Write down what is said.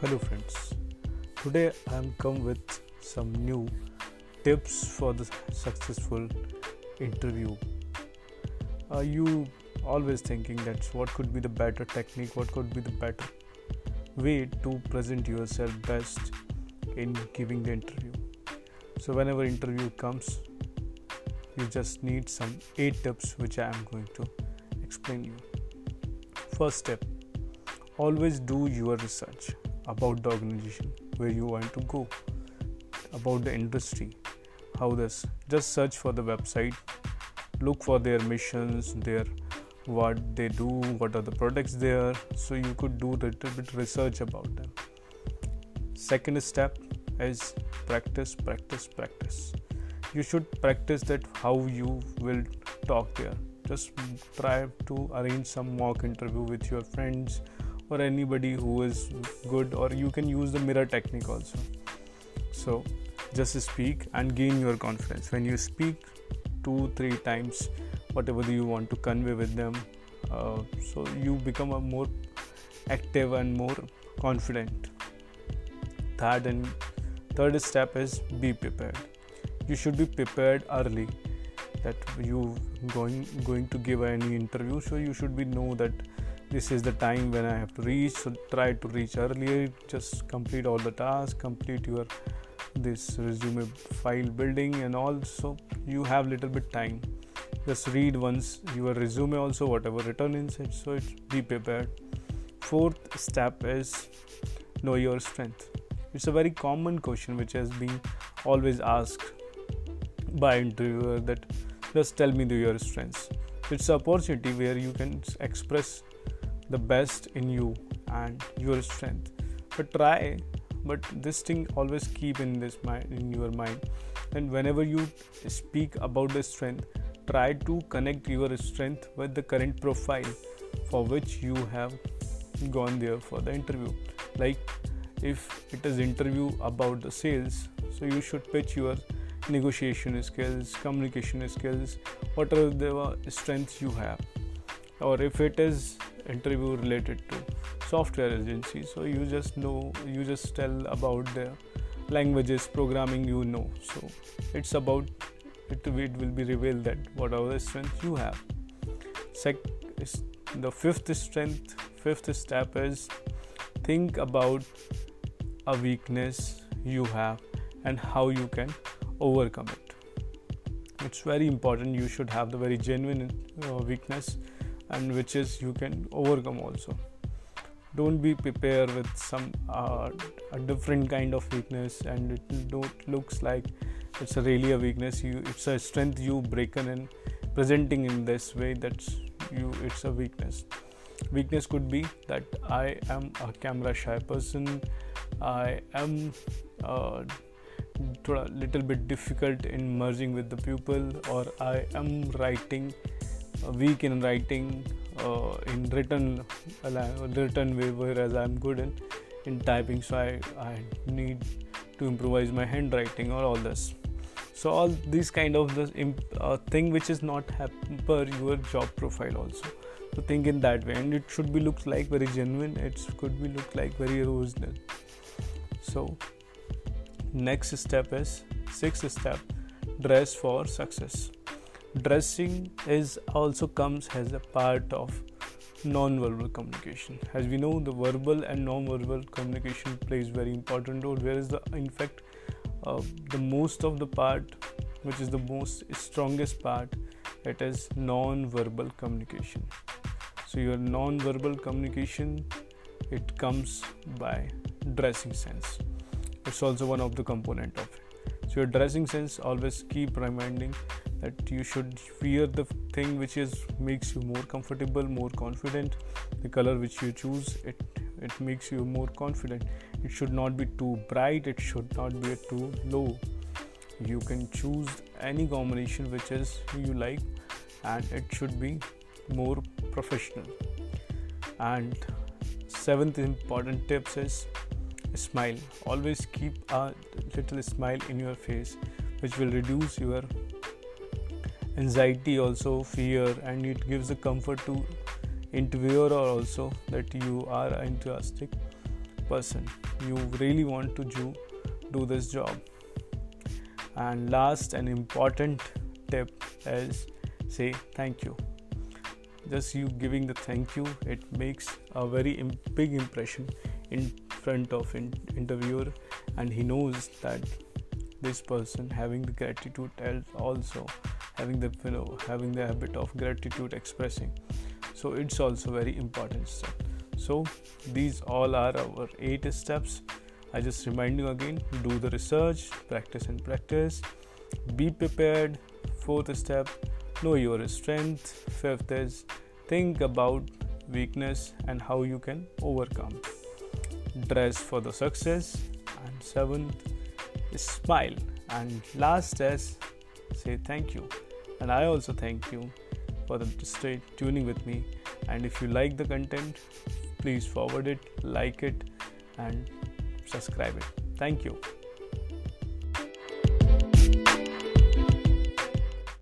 Hello friends. Today I am come with some new tips for the successful interview. Are you always thinking that what could be the better technique, what could be the better way to present yourself best in giving the interview? So whenever interview comes, you just need some 8 tips which I am going to explain you. First step always do your research about the organization where you want to go about the industry how this. Just search for the website look for their missions their what they do what are the products there so you could do a little bit research about them. Second step is practice practice practice. You should practice that how you will talk there. Just try to arrange some mock interview with your friends or anybody who is good or you can use the mirror technique also. So just speak and gain your confidence. When you speak two three times whatever you want to convey with them uh, so you become a more active and more confident. Third and third step is be prepared. You should be prepared early that you going going to give any interview so you should be know that this is the time when I have to reach. So try to reach earlier. Just complete all the tasks. Complete your this resume file building and also you have little bit time. Just read once your resume also whatever written inside. So it's be prepared. Fourth step is know your strength. It's a very common question which has been always asked by interviewer that just tell me your strengths. It's an opportunity where you can express the best in you and your strength. But try but this thing always keep in this mind in your mind. And whenever you speak about the strength try to connect your strength with the current profile for which you have gone there for the interview. Like if it is interview about the sales so you should pitch your negotiation skills communication skills whatever the strengths you have. Or if it is interview related to software agency so you just know you just tell about the languages programming you know. So it's about it, it will be revealed that what are the you have. Sec- is the fifth strength fifth step is think about a weakness you have and how you can overcome it. It's very important you should have the very genuine uh, weakness and which is you can overcome also. Don't be prepared with some uh, a different kind of weakness and it don't looks like it's a really a weakness. You it's a strength you breaken in presenting in this way that's you it's a weakness. Weakness could be that i am a camera shy person. I am uh, a little bit difficult in merging with the pupil or i am writing weak in writing uh, in written written way whereas i'm good in in typing so i i need to improvise my handwriting or all this. So all these kind of the uh, thing which is not per your job profile also. So think in that way. And it should be look like very genuine. It could be look like very original. So next step is sixth step dress for success dressing is also comes as a part of non-verbal communication. As we know the verbal and non-verbal communication plays very important role whereas the in fact uh, the most of the part which is the most strongest part it is non-verbal communication. So your non-verbal communication it comes by dressing sense. It's also one of the component of it. So your dressing sense always keep reminding that you should wear the thing which is makes you more comfortable more confident. The color which you choose it it makes you more confident. It should not be too bright. It should not be too low. You can choose any combination which is you like and it should be more professional. And seventh important tips is smile. Always keep a little smile in your face which will reduce your anxiety also fear and it gives a comfort to interviewer also that you are an enthusiastic person. You really want to do, do this job. And last and important tip is say thank you. Just you giving the thank you it makes a very big impression in front of an interviewer and he knows that this person having the gratitude also having the you know having the habit of gratitude expressing. So it's also very important step so these all are our eight steps. I just remind you again do the research practice and practice. Be prepared. Fourth step know your strength. Fifth is think about weakness and how you can overcome. Dress for the success. And seventh smile. And last is say thank you and i also thank you for the stay tuning with me. And if you like the content please forward it like it and subscribe it. Thank you